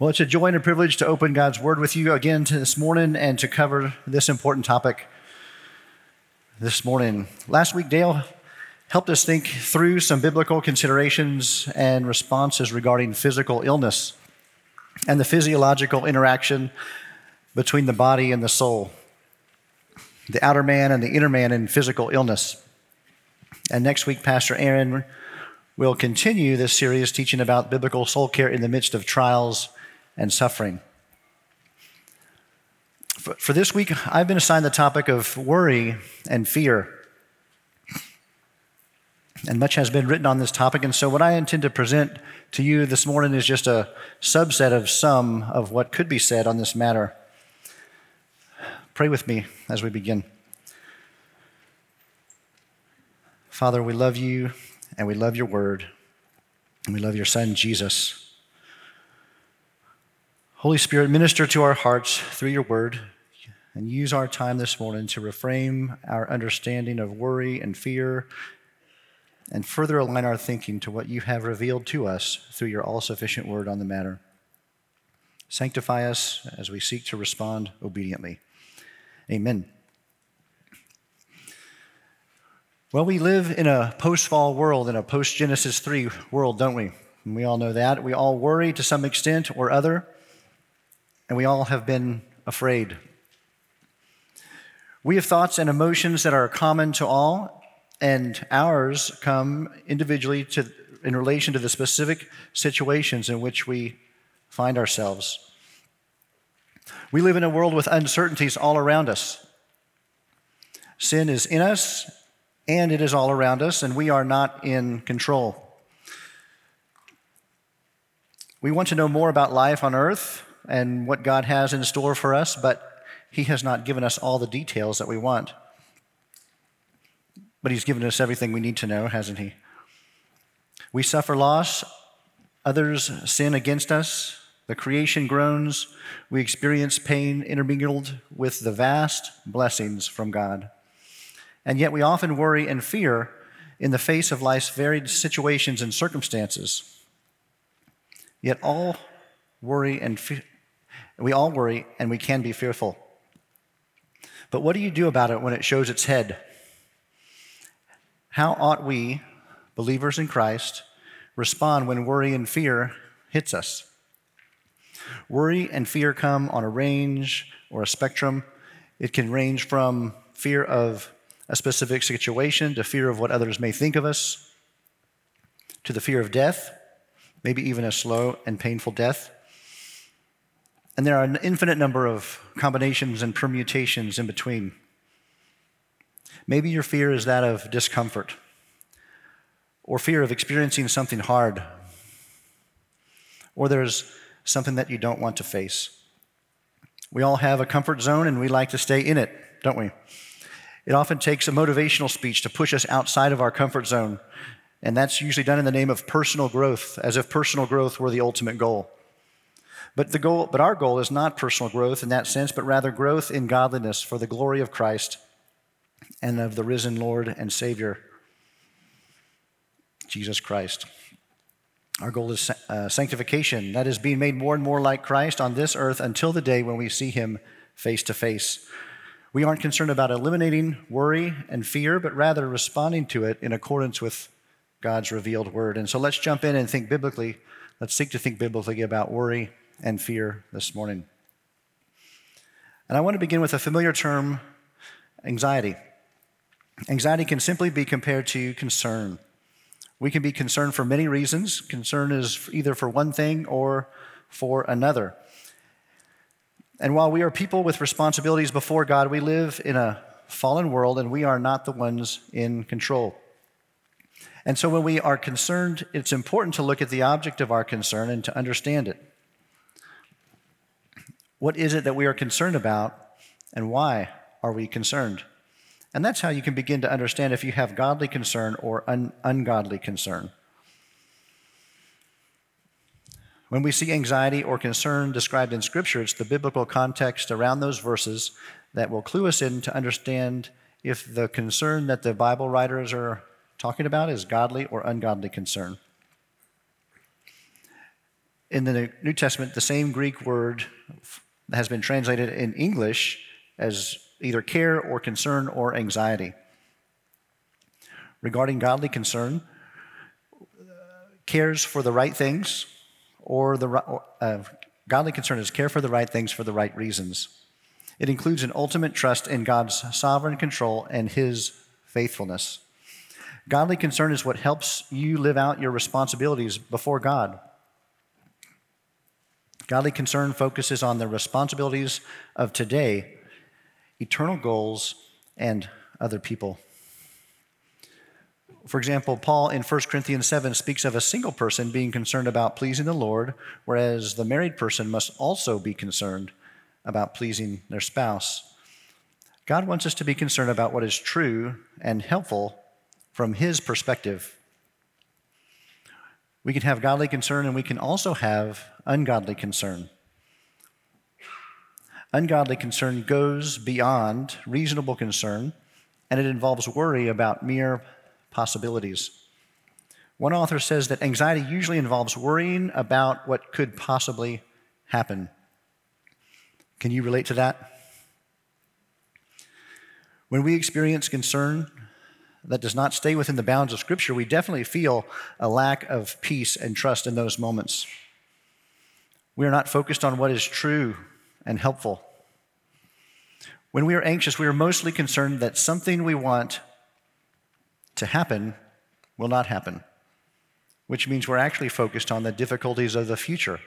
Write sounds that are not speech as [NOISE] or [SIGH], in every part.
Well, it's a joy and a privilege to open God's Word with you again this morning and to cover this important topic this morning. Last week, Dale helped us think through some biblical considerations and responses regarding physical illness and the physiological interaction between the body and the soul, the outer man and the inner man in physical illness. And next week, Pastor Aaron will continue this series teaching about biblical soul care in the midst of trials and suffering. For this week, I've been assigned the topic of worry and fear. And much has been written on this topic. And so, what I intend to present to you this morning is just a subset of some of what could be said on this matter. Pray with me as we begin. Father, we love you and we love your word and we love your son, Jesus. Holy Spirit, minister to our hearts through your word and use our time this morning to reframe our understanding of worry and fear and further align our thinking to what you have revealed to us through your all sufficient word on the matter. Sanctify us as we seek to respond obediently. Amen. Well, we live in a post fall world, in a post Genesis 3 world, don't we? And we all know that. We all worry to some extent or other and we all have been afraid. We have thoughts and emotions that are common to all, and ours come individually to, in relation to the specific situations in which we find ourselves. We live in a world with uncertainties all around us. Sin is in us, and it is all around us, and we are not in control. We want to know more about life on earth and what God has in store for us, but He has not given us all the details that we want. But He's given us everything we need to know, hasn't He? We suffer loss, others sin against us, the creation groans, we experience pain intermingled with the vast blessings from God. And yet we often worry and fear in the face of life's varied situations and circumstances. Yet all worry and we all worry and we can be fearful. But what do you do about it when it shows its head? How ought we, believers in Christ, respond when worry and fear hits us? Worry and fear come on a range or a spectrum. It can range from fear of a specific situation to fear of what others may think of us, to the fear of death, maybe even a slow and painful death. And there are an infinite number of combinations and permutations in between. Maybe your fear is that of discomfort or fear of experiencing something hard, or there's something that you don't want to face. We all have a comfort zone and we like to stay in it, don't we? It often takes a motivational speech to push us outside of our comfort zone, and that's usually done in the name of personal growth, as if personal growth were the ultimate goal. But, the goal, but our goal is not personal growth in that sense, but rather growth in godliness for the glory of Christ and of the risen Lord and Savior, Jesus Christ. Our goal is uh, sanctification, that is, being made more and more like Christ on this earth until the day when we see Him face to face. We aren't concerned about eliminating worry and fear, but rather responding to it in accordance with God's revealed word. And so let's jump in and think biblically. Let's seek to think biblically about worry and fear this morning. And I want to begin with a familiar term anxiety. Anxiety can simply be compared to concern. We can be concerned for many reasons. Concern is either for one thing or for another. And while we are people with responsibilities before God, we live in a fallen world and we are not the ones in control. And so when we are concerned, it's important to look at the object of our concern and to understand it. What is it that we are concerned about, and why are we concerned? And that's how you can begin to understand if you have godly concern or un- ungodly concern. When we see anxiety or concern described in Scripture, it's the biblical context around those verses that will clue us in to understand if the concern that the Bible writers are talking about is godly or ungodly concern. In the New Testament, the same Greek word has been translated in English as either care or concern or anxiety. Regarding godly concern, cares for the right things, or the uh, godly concern is care for the right things for the right reasons. It includes an ultimate trust in God's sovereign control and His faithfulness. Godly concern is what helps you live out your responsibilities before God. Godly concern focuses on the responsibilities of today, eternal goals, and other people. For example, Paul in 1 Corinthians 7 speaks of a single person being concerned about pleasing the Lord, whereas the married person must also be concerned about pleasing their spouse. God wants us to be concerned about what is true and helpful from His perspective. We can have godly concern and we can also have ungodly concern. Ungodly concern goes beyond reasonable concern and it involves worry about mere possibilities. One author says that anxiety usually involves worrying about what could possibly happen. Can you relate to that? When we experience concern that does not stay within the bounds of Scripture, we definitely feel a lack of peace and trust in those moments. We are not focused on what is true and helpful. When we are anxious, we are mostly concerned that something we want to happen will not happen, which means we're actually focused on the difficulties of the future,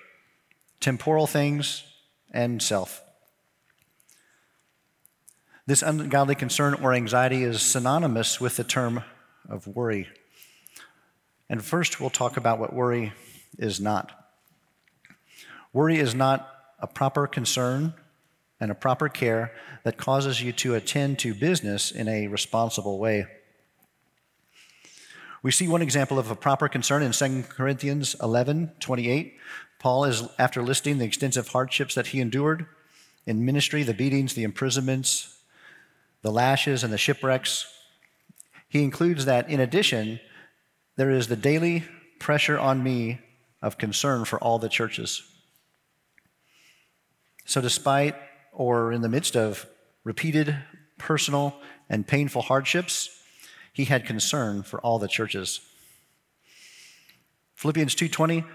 temporal things, and self. This ungodly concern or anxiety is synonymous with the term of worry. And first, we'll talk about what worry is not. Worry is not a proper concern and a proper care that causes you to attend to business in a responsible way. We see one example of a proper concern in 2 Corinthians 11 28. Paul is, after listing the extensive hardships that he endured in ministry, the beatings, the imprisonments, the lashes, and the shipwrecks, he includes that in addition, there is the daily pressure on me of concern for all the churches. So, despite or in the midst of repeated personal and painful hardships, he had concern for all the churches. Philippians 2:20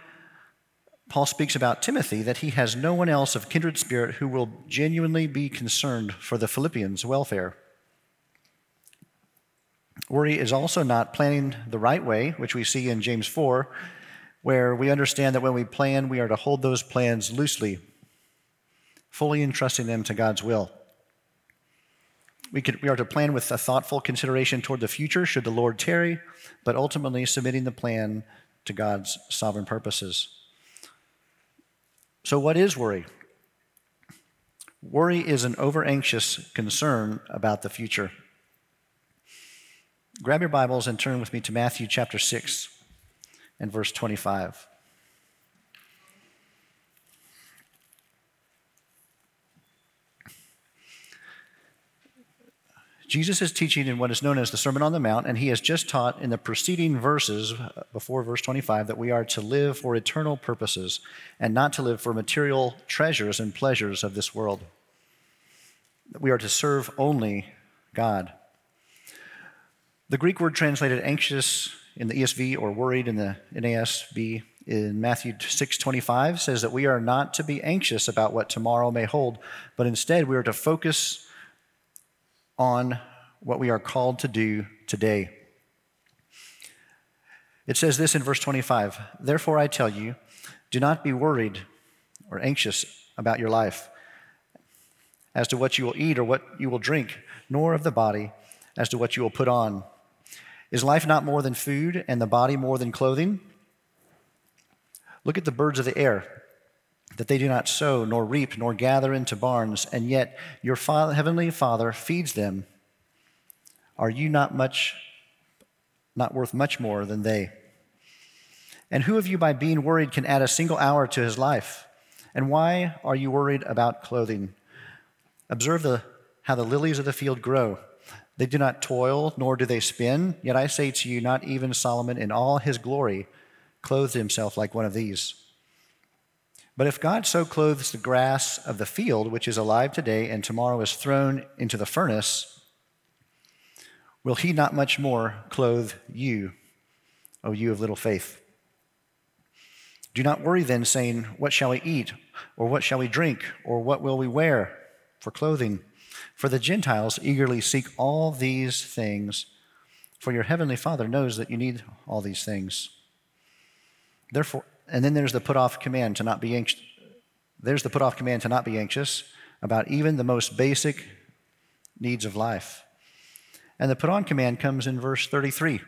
Paul speaks about Timothy that he has no one else of kindred spirit who will genuinely be concerned for the Philippians' welfare. Worry is also not planning the right way, which we see in James 4, where we understand that when we plan, we are to hold those plans loosely, fully entrusting them to God's will. We, could, we are to plan with a thoughtful consideration toward the future, should the Lord tarry, but ultimately submitting the plan to God's sovereign purposes. So, what is worry? Worry is an over anxious concern about the future. Grab your Bibles and turn with me to Matthew chapter 6 and verse 25. Jesus is teaching in what is known as the Sermon on the Mount, and he has just taught in the preceding verses uh, before verse 25 that we are to live for eternal purposes and not to live for material treasures and pleasures of this world. That We are to serve only God. The Greek word translated anxious in the ESV or worried in the NASB in Matthew 6:25 says that we are not to be anxious about what tomorrow may hold, but instead we are to focus on what we are called to do today. It says this in verse 25 Therefore, I tell you, do not be worried or anxious about your life as to what you will eat or what you will drink, nor of the body as to what you will put on. Is life not more than food, and the body more than clothing? Look at the birds of the air, that they do not sow, nor reap, nor gather into barns, and yet your father, heavenly Father feeds them. Are you not much, not worth much more than they? And who of you, by being worried, can add a single hour to his life? And why are you worried about clothing? Observe the, how the lilies of the field grow. They do not toil, nor do they spin. Yet I say to you, not even Solomon in all his glory clothed himself like one of these. But if God so clothes the grass of the field, which is alive today and tomorrow is thrown into the furnace, will he not much more clothe you, O you of little faith? Do not worry then, saying, What shall we eat? Or what shall we drink? Or what will we wear for clothing? For the Gentiles eagerly seek all these things, for your heavenly Father knows that you need all these things. Therefore, and then there's the put off command to not be anxious. There's the put off command to not be anxious about even the most basic needs of life. And the put on command comes in verse 33.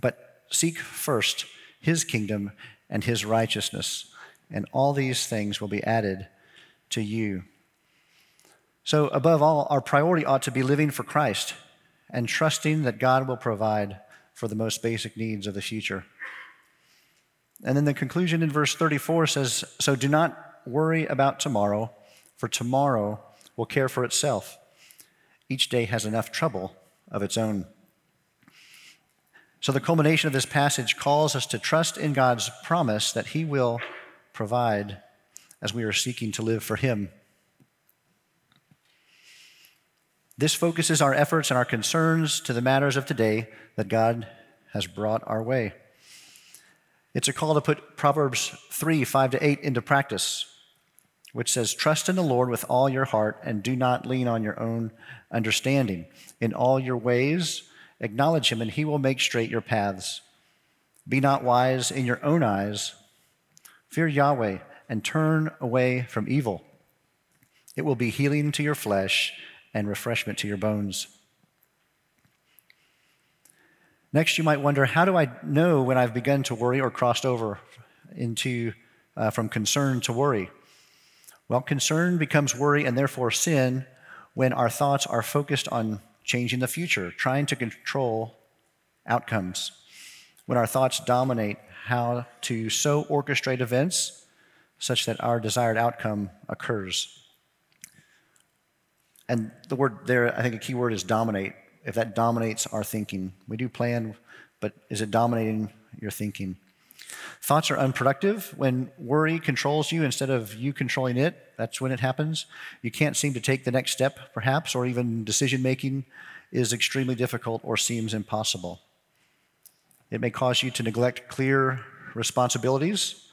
But seek first his kingdom and his righteousness, and all these things will be added to you. So, above all, our priority ought to be living for Christ and trusting that God will provide for the most basic needs of the future. And then the conclusion in verse 34 says So do not worry about tomorrow, for tomorrow will care for itself. Each day has enough trouble of its own. So the culmination of this passage calls us to trust in God's promise that He will provide as we are seeking to live for Him. This focuses our efforts and our concerns to the matters of today that God has brought our way. It's a call to put Proverbs 3 5 to 8 into practice, which says, Trust in the Lord with all your heart and do not lean on your own understanding. In all your ways, acknowledge him, and he will make straight your paths. Be not wise in your own eyes. Fear Yahweh and turn away from evil. It will be healing to your flesh and refreshment to your bones. Next, you might wonder how do I know when I've begun to worry or crossed over into uh, from concern to worry? Well, concern becomes worry and therefore sin when our thoughts are focused on changing the future, trying to control outcomes. When our thoughts dominate how to so orchestrate events such that our desired outcome occurs. And the word there, I think a key word is dominate if that dominates our thinking. We do plan, but is it dominating your thinking? Thoughts are unproductive. When worry controls you instead of you controlling it, that's when it happens. You can't seem to take the next step, perhaps, or even decision making is extremely difficult or seems impossible. It may cause you to neglect clear responsibilities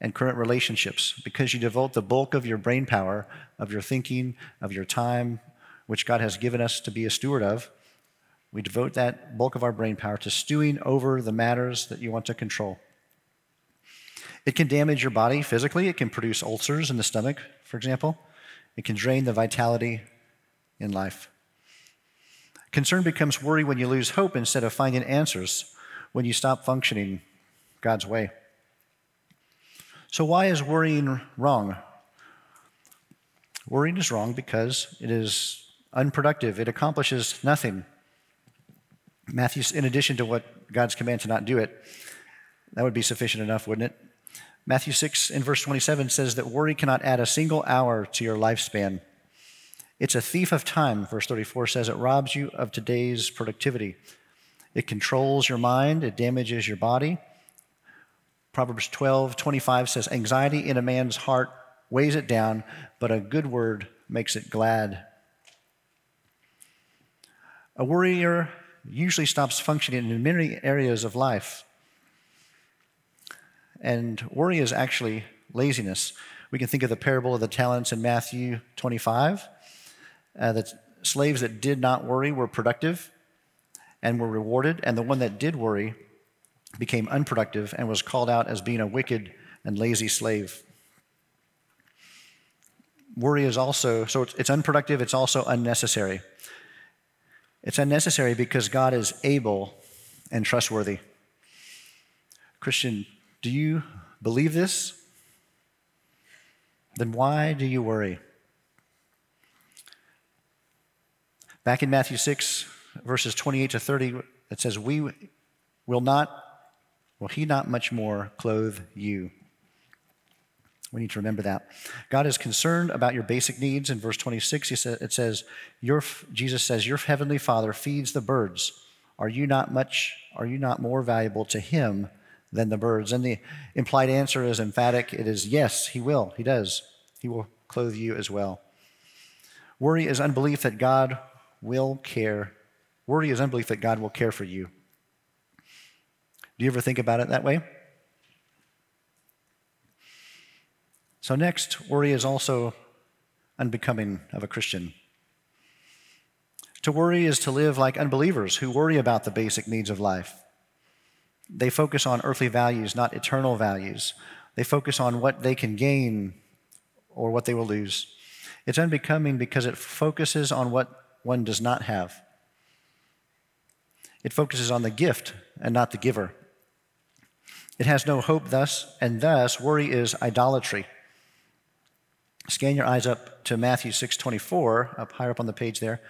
and current relationships because you devote the bulk of your brain power, of your thinking, of your time, which God has given us to be a steward of, we devote that bulk of our brain power to stewing over the matters that you want to control. It can damage your body physically. It can produce ulcers in the stomach, for example. It can drain the vitality in life. Concern becomes worry when you lose hope instead of finding answers, when you stop functioning God's way. So, why is worrying wrong? Worrying is wrong because it is unproductive, it accomplishes nothing. Matthew, in addition to what God's command to not do it, that would be sufficient enough, wouldn't it? Matthew 6 in verse 27 says that worry cannot add a single hour to your lifespan. It's a thief of time, verse 34 says. It robs you of today's productivity. It controls your mind, it damages your body. Proverbs 12 25 says, Anxiety in a man's heart weighs it down, but a good word makes it glad. A worrier usually stops functioning in many areas of life. And worry is actually laziness. We can think of the parable of the talents in Matthew 25. Uh, that slaves that did not worry were productive and were rewarded, and the one that did worry became unproductive and was called out as being a wicked and lazy slave. Worry is also, so it's unproductive, it's also unnecessary. It's unnecessary because God is able and trustworthy. Christian, do you believe this? Then why do you worry? Back in Matthew 6, verses 28 to 30, it says, We will not, will he not much more clothe you? We need to remember that. God is concerned about your basic needs. In verse 26, it says, your, Jesus says, Your heavenly Father feeds the birds. Are you not much, are you not more valuable to him than the birds? And the implied answer is emphatic it is yes, He will. He does. He will clothe you as well. Worry is unbelief that God will care. Worry is unbelief that God will care for you. Do you ever think about it that way? So, next, worry is also unbecoming of a Christian. To worry is to live like unbelievers who worry about the basic needs of life. They focus on earthly values, not eternal values. They focus on what they can gain or what they will lose. It's unbecoming because it focuses on what one does not have. It focuses on the gift and not the giver. It has no hope, thus, and thus worry is idolatry. Scan your eyes up to Matthew 6:24, up higher up on the page there,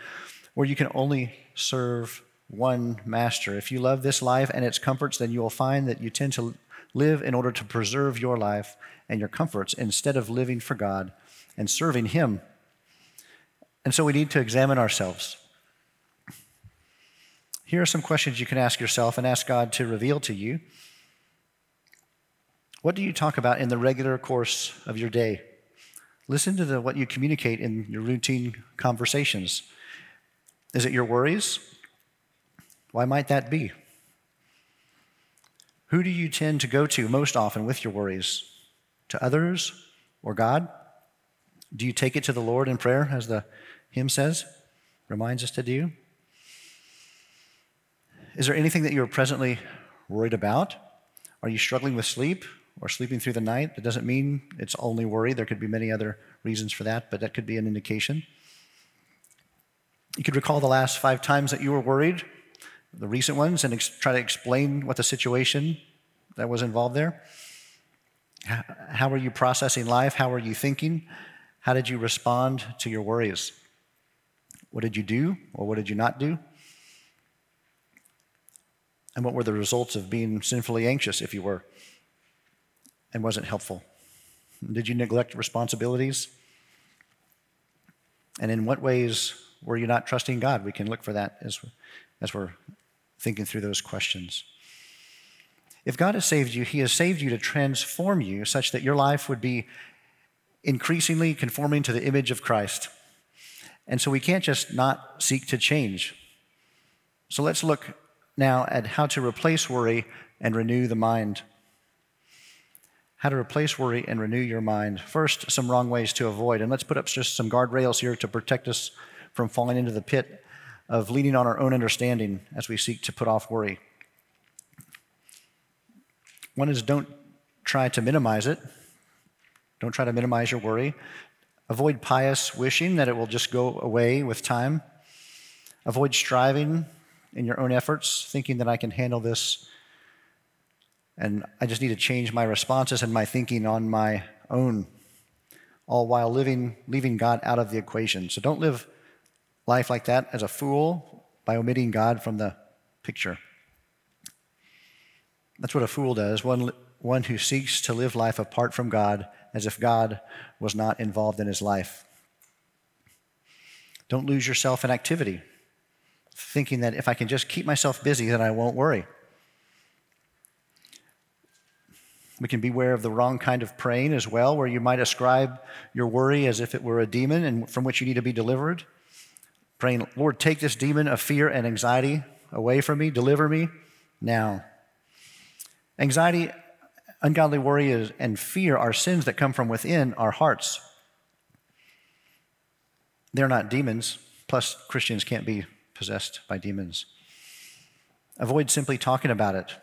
where you can only serve one master. If you love this life and its comforts, then you will find that you tend to live in order to preserve your life and your comforts instead of living for God and serving Him. And so we need to examine ourselves. Here are some questions you can ask yourself and ask God to reveal to you. What do you talk about in the regular course of your day? Listen to the, what you communicate in your routine conversations. Is it your worries? Why might that be? Who do you tend to go to most often with your worries? To others or God? Do you take it to the Lord in prayer, as the hymn says, reminds us to do? Is there anything that you're presently worried about? Are you struggling with sleep or sleeping through the night. It doesn't mean it's only worry. There could be many other reasons for that, but that could be an indication. You could recall the last five times that you were worried, the recent ones, and ex- try to explain what the situation that was involved there. How are you processing life? How are you thinking? How did you respond to your worries? What did you do or what did you not do? And what were the results of being sinfully anxious if you were and wasn't helpful? Did you neglect responsibilities? And in what ways were you not trusting God? We can look for that as, as we're thinking through those questions. If God has saved you, He has saved you to transform you such that your life would be increasingly conforming to the image of Christ. And so we can't just not seek to change. So let's look now at how to replace worry and renew the mind how to replace worry and renew your mind. First, some wrong ways to avoid. And let's put up just some guardrails here to protect us from falling into the pit of leaning on our own understanding as we seek to put off worry. One is don't try to minimize it. Don't try to minimize your worry. Avoid pious wishing that it will just go away with time. Avoid striving in your own efforts, thinking that I can handle this and I just need to change my responses and my thinking on my own, all while living, leaving God out of the equation. So don't live life like that as a fool by omitting God from the picture. That's what a fool does, one, one who seeks to live life apart from God as if God was not involved in his life. Don't lose yourself in activity, thinking that if I can just keep myself busy, then I won't worry. We can beware of the wrong kind of praying as well, where you might ascribe your worry as if it were a demon and from which you need to be delivered. Praying, Lord, take this demon of fear and anxiety away from me, deliver me now. Anxiety, ungodly worry, is, and fear are sins that come from within our hearts. They're not demons, plus, Christians can't be possessed by demons. Avoid simply talking about it,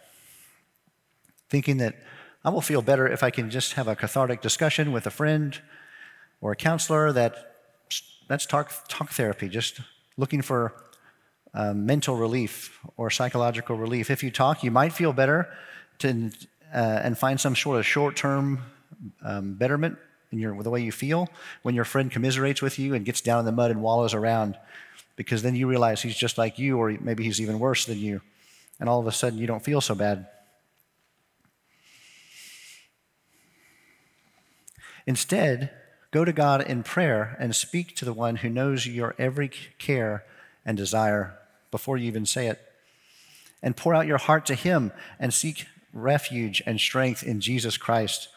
thinking that I will feel better if I can just have a cathartic discussion with a friend or a counselor. That, that's talk, talk therapy, just looking for um, mental relief or psychological relief. If you talk, you might feel better to, uh, and find some sort of short term um, betterment in your, the way you feel when your friend commiserates with you and gets down in the mud and wallows around because then you realize he's just like you or maybe he's even worse than you. And all of a sudden you don't feel so bad. Instead, go to God in prayer and speak to the one who knows your every care and desire before you even say it. And pour out your heart to Him and seek refuge and strength in Jesus Christ,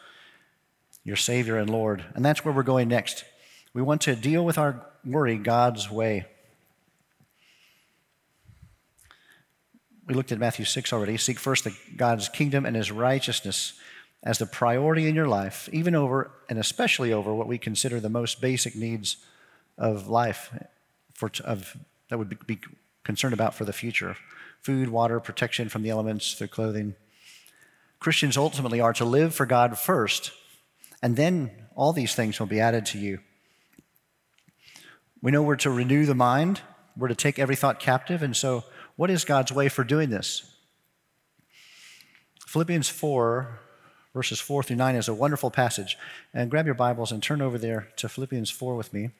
your Savior and Lord. And that's where we're going next. We want to deal with our worry God's way. We looked at Matthew 6 already. Seek first the, God's kingdom and his righteousness as the priority in your life, even over and especially over what we consider the most basic needs of life for, of, that would be concerned about for the future food, water, protection from the elements through clothing. Christians ultimately are to live for God first, and then all these things will be added to you. We know we're to renew the mind, we're to take every thought captive, and so what is God's way for doing this? Philippians 4, verses 4 through 9 is a wonderful passage. And grab your Bibles and turn over there to Philippians 4 with me.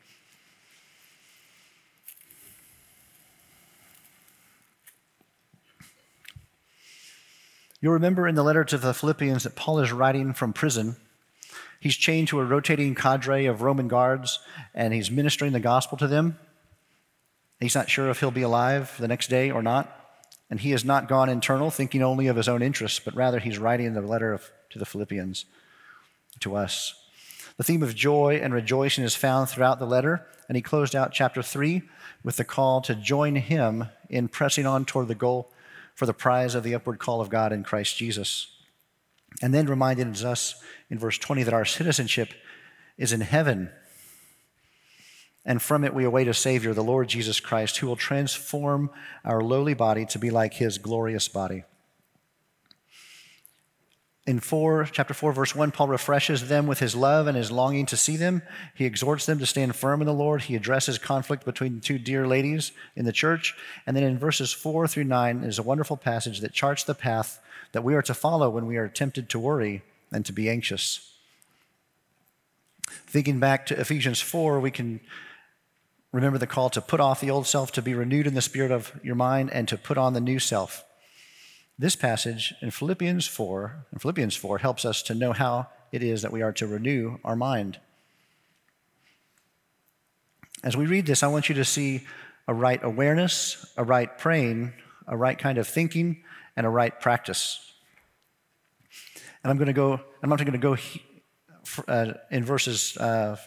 You'll remember in the letter to the Philippians that Paul is writing from prison. He's chained to a rotating cadre of Roman guards, and he's ministering the gospel to them. He's not sure if he'll be alive the next day or not. And he has not gone internal, thinking only of his own interests, but rather he's writing the letter of, to the Philippians, to us. The theme of joy and rejoicing is found throughout the letter, and he closed out chapter 3 with the call to join him in pressing on toward the goal for the prize of the upward call of God in Christ Jesus. And then reminded us in verse 20 that our citizenship is in heaven and from it we await a Savior, the Lord Jesus Christ, who will transform our lowly body to be like his glorious body. In 4, chapter 4, verse 1, Paul refreshes them with his love and his longing to see them. He exhorts them to stand firm in the Lord. He addresses conflict between two dear ladies in the church. And then in verses 4 through 9 is a wonderful passage that charts the path that we are to follow when we are tempted to worry and to be anxious. Thinking back to Ephesians 4, we can Remember the call to put off the old self, to be renewed in the spirit of your mind, and to put on the new self. This passage in Philippians 4, in Philippians 4 helps us to know how it is that we are to renew our mind. As we read this, I want you to see a right awareness, a right praying, a right kind of thinking, and a right practice. And I'm going to go, I'm not going to go uh, in verses uh,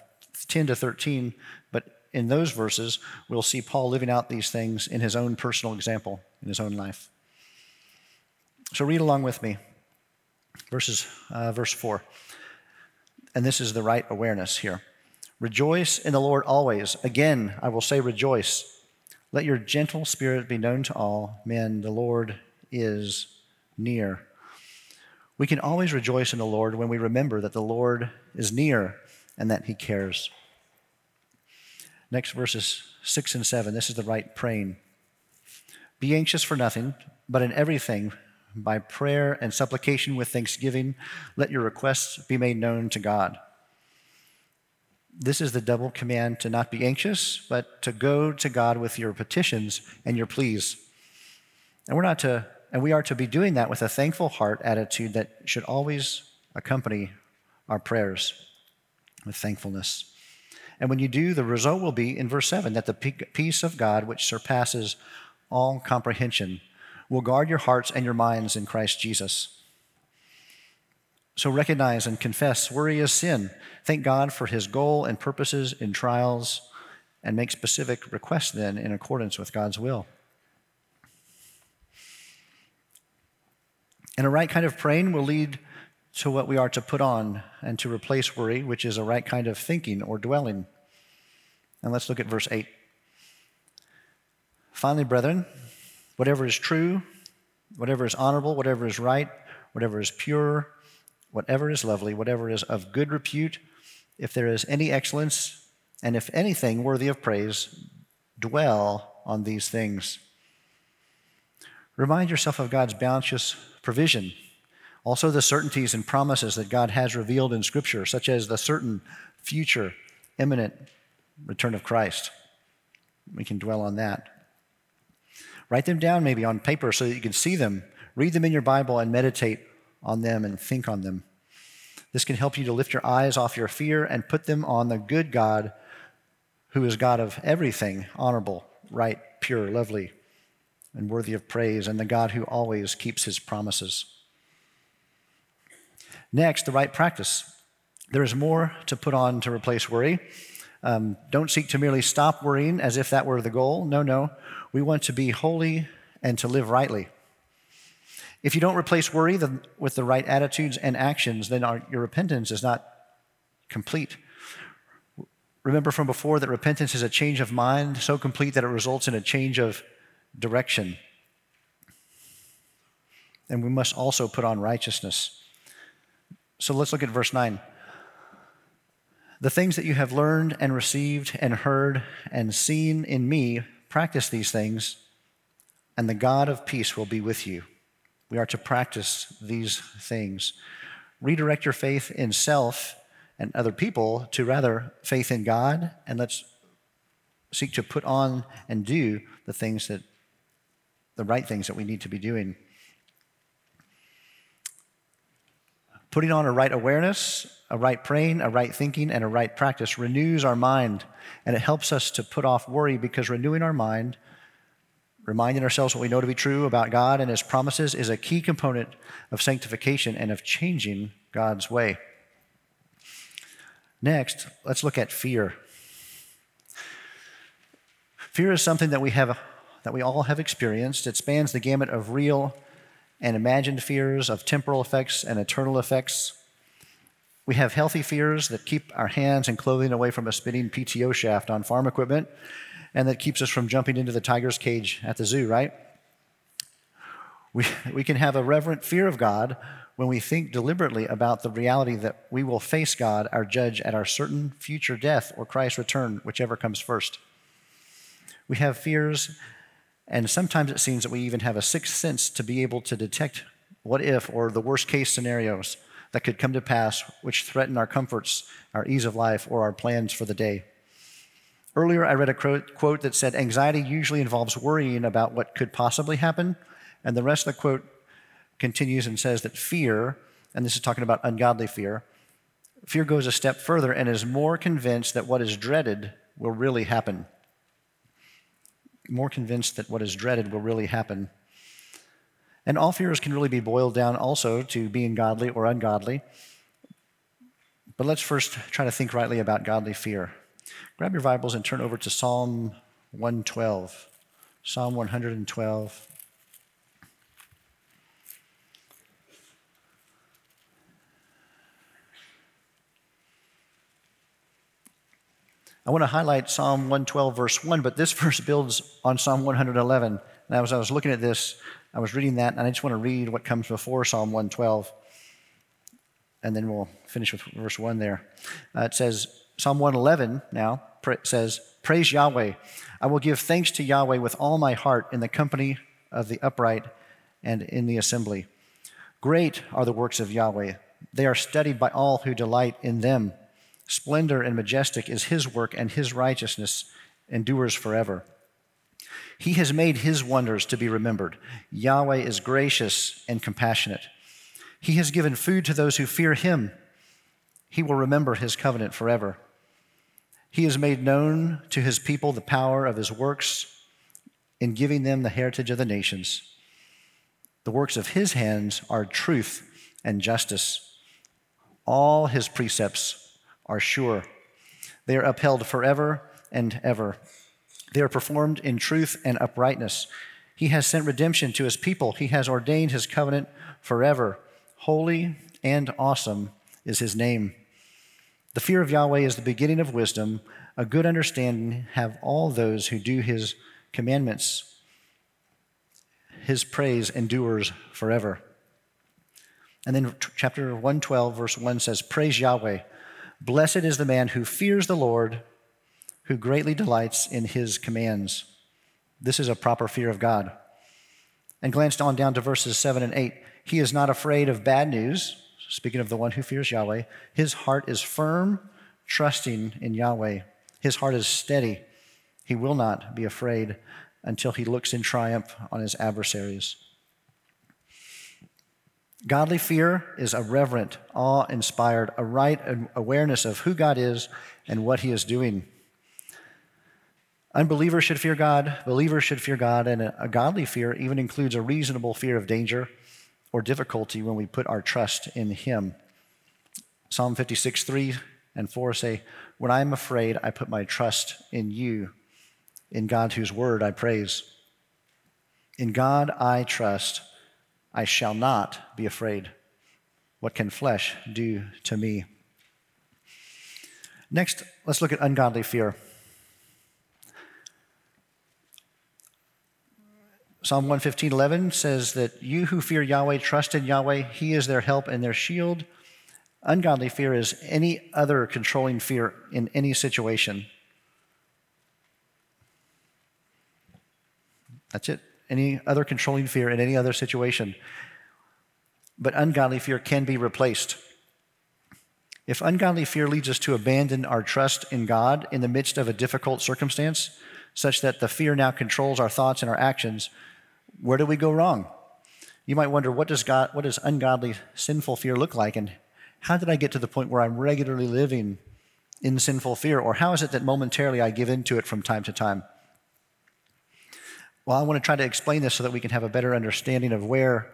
10 to 13, but in those verses, we'll see Paul living out these things in his own personal example, in his own life. So read along with me. Verses, uh, verse 4. And this is the right awareness here. Rejoice in the Lord always. Again, I will say rejoice. Let your gentle spirit be known to all men. The Lord is near. We can always rejoice in the Lord when we remember that the Lord is near and that he cares. Next verses 6 and 7. This is the right praying. Be anxious for nothing, but in everything, by prayer and supplication with thanksgiving, let your requests be made known to God. This is the double command to not be anxious, but to go to God with your petitions and your pleas. And we're not to and we are to be doing that with a thankful heart attitude that should always accompany our prayers with thankfulness. And when you do, the result will be in verse 7 that the peace of God, which surpasses all comprehension, will guard your hearts and your minds in Christ Jesus. So recognize and confess worry is sin. Thank God for his goal and purposes in trials, and make specific requests then in accordance with God's will. And a right kind of praying will lead to what we are to put on and to replace worry, which is a right kind of thinking or dwelling. And let's look at verse 8. Finally, brethren, whatever is true, whatever is honorable, whatever is right, whatever is pure, whatever is lovely, whatever is of good repute, if there is any excellence, and if anything worthy of praise, dwell on these things. Remind yourself of God's bounteous provision, also the certainties and promises that God has revealed in Scripture, such as the certain future, imminent return of Christ. We can dwell on that. Write them down maybe on paper so that you can see them. Read them in your Bible and meditate on them and think on them. This can help you to lift your eyes off your fear and put them on the good God who is God of everything honorable, right, pure, lovely, and worthy of praise, and the God who always keeps his promises. Next, the right practice. There is more to put on to replace worry. Um, don't seek to merely stop worrying as if that were the goal. No, no. We want to be holy and to live rightly. If you don't replace worry with the right attitudes and actions, then our, your repentance is not complete. Remember from before that repentance is a change of mind so complete that it results in a change of direction. And we must also put on righteousness. So let's look at verse 9. The things that you have learned and received and heard and seen in me, practice these things, and the God of peace will be with you. We are to practice these things. Redirect your faith in self and other people to rather faith in God, and let's seek to put on and do the things that, the right things that we need to be doing. Putting on a right awareness, a right praying, a right thinking, and a right practice renews our mind, and it helps us to put off worry because renewing our mind Reminding ourselves what we know to be true about God and His promises is a key component of sanctification and of changing God's way. Next, let's look at fear. Fear is something that we have that we all have experienced. It spans the gamut of real and imagined fears, of temporal effects and eternal effects. We have healthy fears that keep our hands and clothing away from a spinning PTO shaft on farm equipment and that keeps us from jumping into the tiger's cage at the zoo, right? We, [LAUGHS] we can have a reverent fear of God when we think deliberately about the reality that we will face God, our judge, at our certain future death or Christ's return, whichever comes first. We have fears, and sometimes it seems that we even have a sixth sense to be able to detect what if or the worst case scenarios that could come to pass, which threaten our comforts, our ease of life, or our plans for the day. Earlier, I read a quote that said, Anxiety usually involves worrying about what could possibly happen. And the rest of the quote continues and says that fear, and this is talking about ungodly fear, fear goes a step further and is more convinced that what is dreaded will really happen. More convinced that what is dreaded will really happen. And all fears can really be boiled down also to being godly or ungodly. But let's first try to think rightly about godly fear. Grab your Bibles and turn over to Psalm 112. Psalm 112. I want to highlight Psalm 112, verse 1, but this verse builds on Psalm 111. And as I was looking at this, I was reading that, and I just want to read what comes before Psalm 112. And then we'll finish with verse 1 there. Uh, it says, Psalm 111 now says, Praise Yahweh. I will give thanks to Yahweh with all my heart in the company of the upright and in the assembly. Great are the works of Yahweh. They are studied by all who delight in them. Splendor and majestic is his work, and his righteousness endures forever. He has made his wonders to be remembered. Yahweh is gracious and compassionate. He has given food to those who fear him. He will remember his covenant forever. He has made known to his people the power of his works in giving them the heritage of the nations. The works of his hands are truth and justice. All his precepts are sure. They are upheld forever and ever. They are performed in truth and uprightness. He has sent redemption to his people. He has ordained his covenant forever. Holy and awesome is his name. The fear of Yahweh is the beginning of wisdom. A good understanding have all those who do his commandments. His praise endures forever. And then chapter 112, verse 1 says, Praise Yahweh. Blessed is the man who fears the Lord, who greatly delights in his commands. This is a proper fear of God. And glanced on down to verses 7 and 8. He is not afraid of bad news speaking of the one who fears Yahweh, his heart is firm, trusting in Yahweh. His heart is steady. He will not be afraid until he looks in triumph on his adversaries. Godly fear is a reverent, awe inspired, a right awareness of who God is and what he is doing. Unbelievers should fear God, believers should fear God, and a godly fear even includes a reasonable fear of danger or difficulty when we put our trust in Him. Psalm 56, 3 and 4 say, When I am afraid, I put my trust in you. In God, whose word I praise. In God I trust. I shall not be afraid. What can flesh do to me? Next, let's look at ungodly fear. Psalm 115:11 says that you who fear Yahweh trust in Yahweh, he is their help and their shield. Ungodly fear is any other controlling fear in any situation. That's it. Any other controlling fear in any other situation. But ungodly fear can be replaced. If ungodly fear leads us to abandon our trust in God in the midst of a difficult circumstance, such that the fear now controls our thoughts and our actions, where do we go wrong? You might wonder what does God what does ungodly sinful fear look like and how did I get to the point where I'm regularly living in sinful fear or how is it that momentarily I give into it from time to time? Well, I want to try to explain this so that we can have a better understanding of where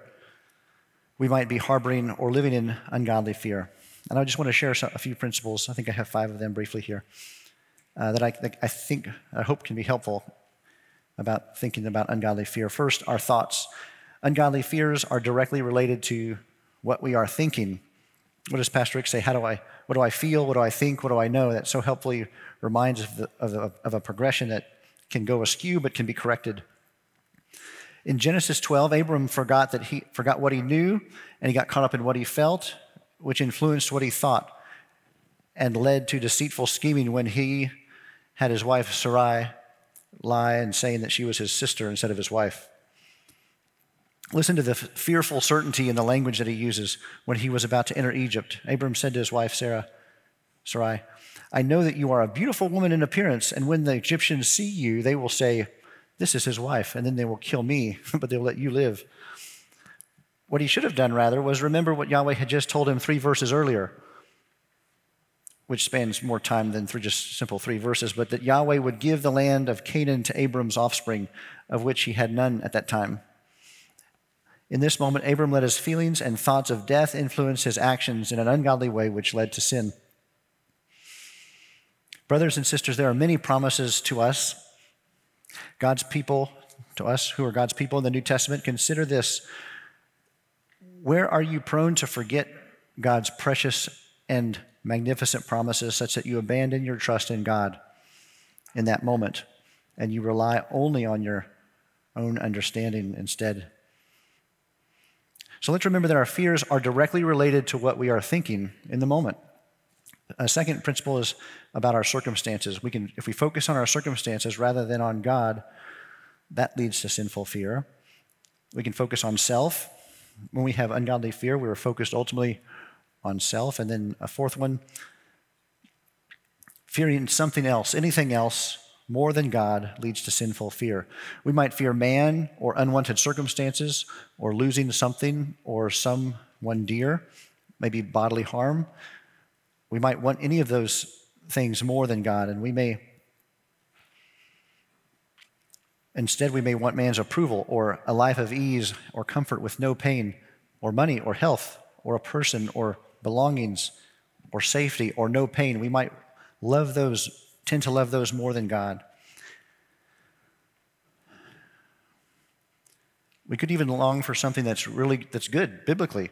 we might be harboring or living in ungodly fear. And I just want to share a few principles. I think I have five of them briefly here uh, that, I, that I think, I hope can be helpful about thinking about ungodly fear. First, our thoughts. Ungodly fears are directly related to what we are thinking. What does Pastor Rick say? How do I, what do I feel? What do I think? What do I know? That so helpfully reminds of, the, of, of a progression that can go askew but can be corrected. In Genesis 12, Abram forgot that he forgot what he knew and he got caught up in what he felt which influenced what he thought and led to deceitful scheming when he had his wife Sarai lie and saying that she was his sister instead of his wife. Listen to the fearful certainty in the language that he uses when he was about to enter Egypt. Abram said to his wife Sarah, Sarai, I know that you are a beautiful woman in appearance, and when the Egyptians see you, they will say, This is his wife, and then they will kill me, [LAUGHS] but they'll let you live. What he should have done, rather, was remember what Yahweh had just told him three verses earlier, which spans more time than through just simple three verses, but that Yahweh would give the land of Canaan to Abram's offspring, of which he had none at that time. In this moment, Abram let his feelings and thoughts of death influence his actions in an ungodly way, which led to sin. Brothers and sisters, there are many promises to us. God's people, to us who are God's people in the New Testament, consider this where are you prone to forget God's precious and magnificent promises such that you abandon your trust in God in that moment and you rely only on your own understanding instead? So let's remember that our fears are directly related to what we are thinking in the moment. A second principle is about our circumstances. We can, if we focus on our circumstances rather than on God, that leads to sinful fear. We can focus on self when we have ungodly fear, we are focused ultimately on self. And then a fourth one, fearing something else, anything else more than God leads to sinful fear. We might fear man or unwanted circumstances or losing something or someone dear, maybe bodily harm. We might want any of those things more than God, and we may Instead, we may want man's approval or a life of ease or comfort with no pain or money or health or a person or belongings or safety or no pain. We might love those, tend to love those more than God. We could even long for something that's really that's good biblically.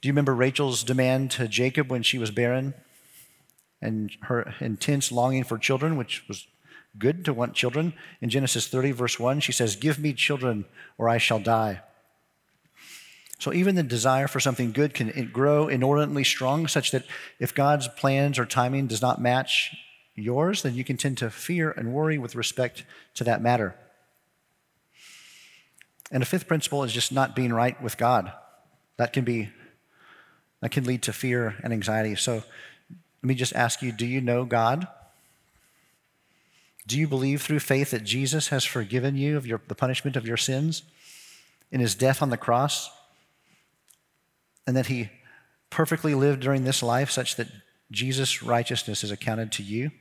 Do you remember Rachel's demand to Jacob when she was barren and her intense longing for children, which was good to want children. In Genesis 30, verse 1, she says, Give me children or I shall die. So even the desire for something good can grow inordinately strong, such that if God's plans or timing does not match yours, then you can tend to fear and worry with respect to that matter. And a fifth principle is just not being right with God. That can be that can lead to fear and anxiety. So let me just ask you, do you know God? Do you believe through faith that Jesus has forgiven you of your, the punishment of your sins in his death on the cross? And that he perfectly lived during this life such that Jesus' righteousness is accounted to you?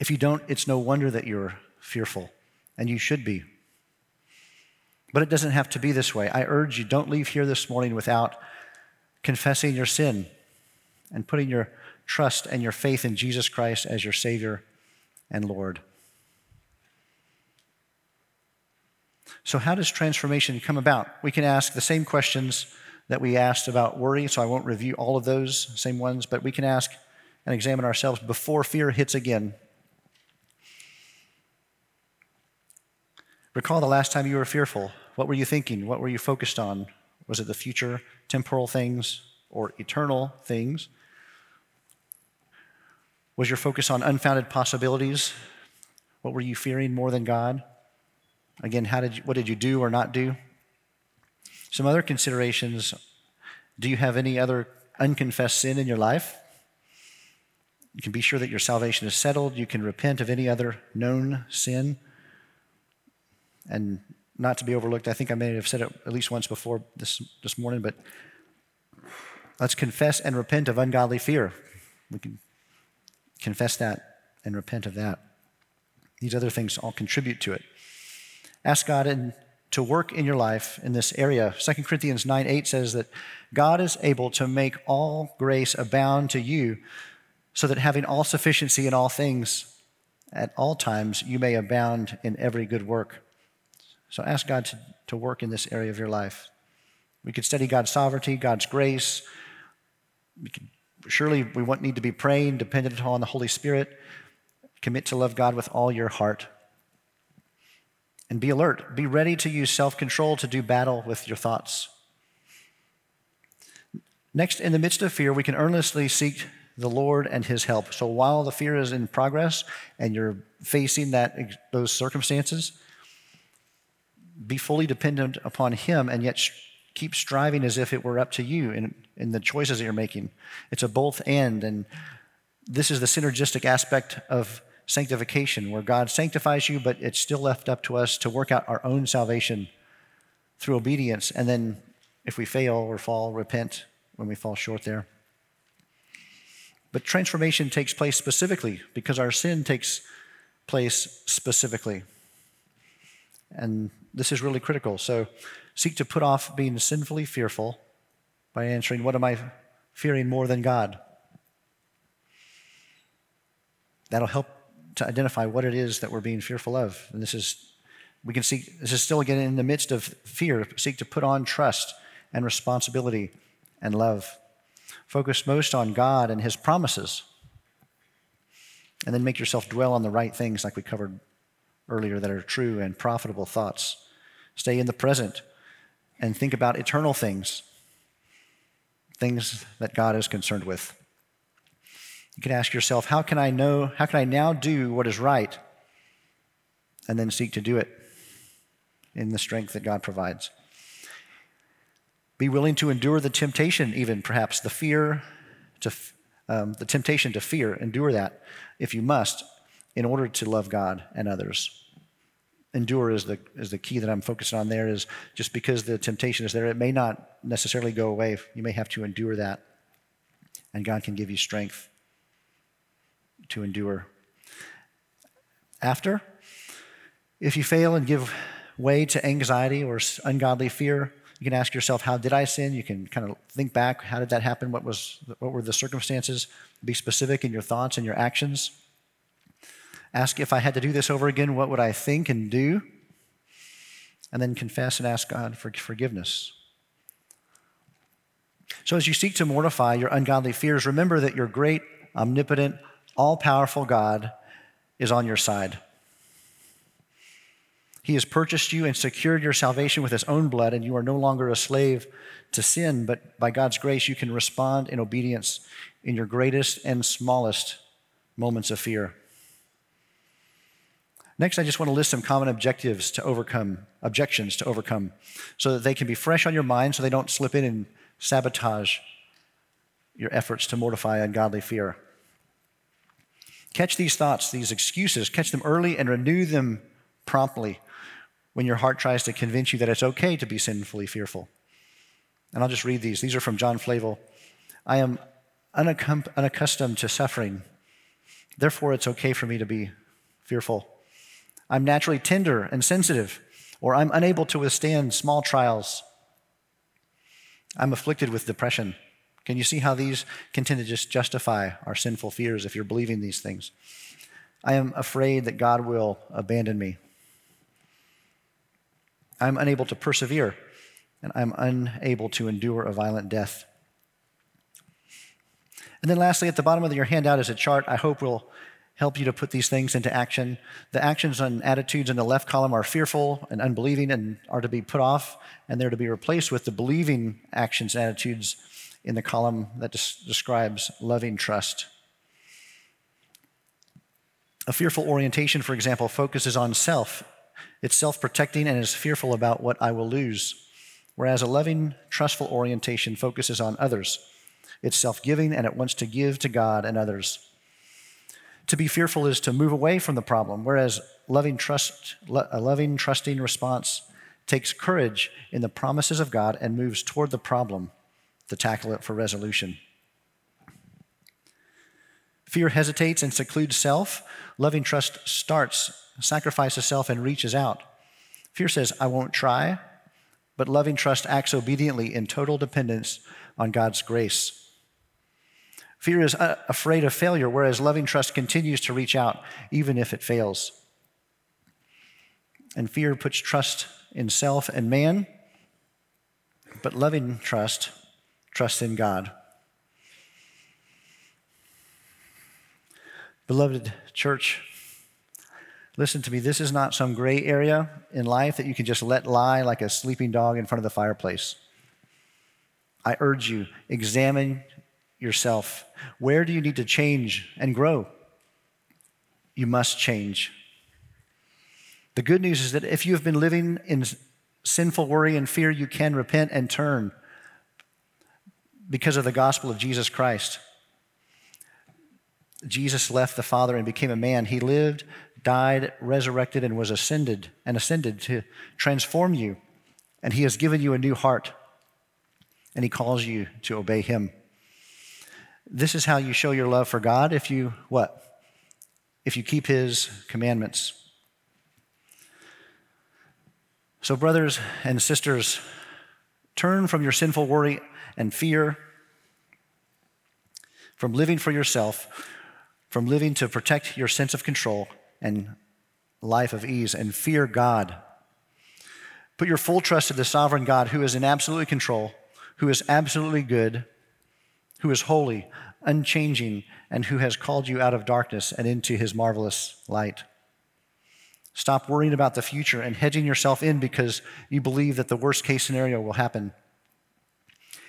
If you don't, it's no wonder that you're fearful, and you should be. But it doesn't have to be this way. I urge you, don't leave here this morning without confessing your sin and putting your trust and your faith in Jesus Christ as your Savior and Lord. So, how does transformation come about? We can ask the same questions that we asked about worry, so I won't review all of those same ones, but we can ask and examine ourselves before fear hits again. Recall the last time you were fearful. What were you thinking? What were you focused on? Was it the future, temporal things, or eternal things? Was your focus on unfounded possibilities? What were you fearing more than God? Again, how did you, what did you do or not do? Some other considerations do you have any other unconfessed sin in your life? You can be sure that your salvation is settled. You can repent of any other known sin and not to be overlooked. I think I may have said it at least once before this, this morning, but let's confess and repent of ungodly fear. We can confess that and repent of that. These other things all contribute to it. Ask God in, to work in your life in this area. 2 Corinthians 9 8 says that God is able to make all grace abound to you, so that having all sufficiency in all things at all times, you may abound in every good work. So ask God to, to work in this area of your life. We could study God's sovereignty, God's grace. We could, surely we want, need to be praying, dependent on the Holy Spirit. Commit to love God with all your heart and be alert. Be ready to use self control to do battle with your thoughts. Next, in the midst of fear, we can earnestly seek the Lord and His help. So while the fear is in progress and you're facing that, those circumstances, be fully dependent upon Him and yet keep striving as if it were up to you in, in the choices that you're making. It's a both and. And this is the synergistic aspect of sanctification, where God sanctifies you, but it's still left up to us to work out our own salvation through obedience. And then if we fail or fall, repent when we fall short there. But transformation takes place specifically because our sin takes place specifically. And this is really critical. So seek to put off being sinfully fearful by answering, What am I fearing more than God? That'll help to identify what it is that we're being fearful of. And this is, we can see, this is still again in the midst of fear, seek to put on trust and responsibility and love. Focus most on God and His promises. And then make yourself dwell on the right things, like we covered earlier, that are true and profitable thoughts. Stay in the present and think about eternal things, things that God is concerned with. You can ask yourself, how can I know, how can I now do what is right? And then seek to do it in the strength that God provides. Be willing to endure the temptation, even perhaps the fear, to, um, the temptation to fear. Endure that if you must, in order to love God and others. Endure is the, is the key that I'm focusing on there, is just because the temptation is there, it may not necessarily go away. You may have to endure that. And God can give you strength to endure. After, if you fail and give way to anxiety or ungodly fear, you can ask yourself, How did I sin? You can kind of think back. How did that happen? What, was, what were the circumstances? Be specific in your thoughts and your actions. Ask if I had to do this over again, what would I think and do? And then confess and ask God for forgiveness. So, as you seek to mortify your ungodly fears, remember that your great, omnipotent, all powerful God is on your side. He has purchased you and secured your salvation with his own blood, and you are no longer a slave to sin, but by God's grace, you can respond in obedience in your greatest and smallest moments of fear. Next, I just want to list some common objectives to overcome, objections to overcome, so that they can be fresh on your mind so they don't slip in and sabotage your efforts to mortify ungodly fear. Catch these thoughts, these excuses, catch them early and renew them promptly when your heart tries to convince you that it's okay to be sinfully fearful. And I'll just read these. These are from John Flavel. I am unaccustomed to suffering. Therefore, it's okay for me to be fearful. I'm naturally tender and sensitive, or I'm unable to withstand small trials. I'm afflicted with depression. Can you see how these can tend to just justify our sinful fears if you're believing these things? I am afraid that God will abandon me. I'm unable to persevere, and I'm unable to endure a violent death. And then, lastly, at the bottom of your handout is a chart I hope will help you to put these things into action. The actions and attitudes in the left column are fearful and unbelieving and are to be put off, and they're to be replaced with the believing actions and attitudes in the column that des- describes loving trust. A fearful orientation, for example, focuses on self. It's self protecting and is fearful about what I will lose. Whereas a loving, trustful orientation focuses on others. It's self giving and it wants to give to God and others. To be fearful is to move away from the problem, whereas loving, trust, a loving, trusting response takes courage in the promises of God and moves toward the problem to tackle it for resolution. Fear hesitates and secludes self. Loving trust starts, sacrifices self, and reaches out. Fear says, I won't try, but loving trust acts obediently in total dependence on God's grace. Fear is uh, afraid of failure, whereas loving trust continues to reach out even if it fails. And fear puts trust in self and man, but loving trust trusts in God. Beloved church, listen to me. This is not some gray area in life that you can just let lie like a sleeping dog in front of the fireplace. I urge you, examine yourself. Where do you need to change and grow? You must change. The good news is that if you have been living in sinful worry and fear, you can repent and turn because of the gospel of Jesus Christ. Jesus left the Father and became a man. He lived, died, resurrected, and was ascended and ascended to transform you. And He has given you a new heart, and He calls you to obey Him. This is how you show your love for God if you what? If you keep His commandments. So, brothers and sisters, turn from your sinful worry and fear, from living for yourself from living to protect your sense of control and life of ease and fear God. Put your full trust in the sovereign God who is in absolute control, who is absolutely good, who is holy, unchanging, and who has called you out of darkness and into his marvelous light. Stop worrying about the future and hedging yourself in because you believe that the worst case scenario will happen.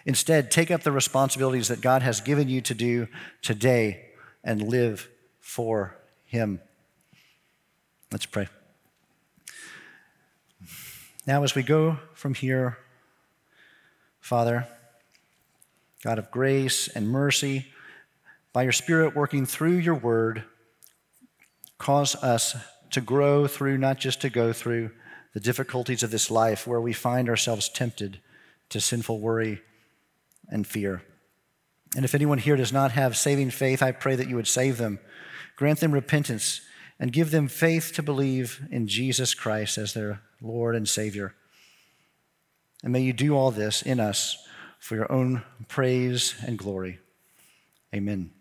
Instead, take up the responsibilities that God has given you to do today and live for Him. Let's pray. Now, as we go from here, Father, God of grace and mercy, by your Spirit working through your word, cause us to grow through, not just to go through, the difficulties of this life where we find ourselves tempted to sinful worry and fear. And if anyone here does not have saving faith, I pray that you would save them, grant them repentance, and give them faith to believe in Jesus Christ as their Lord and Savior. And may you do all this in us for your own praise and glory. Amen.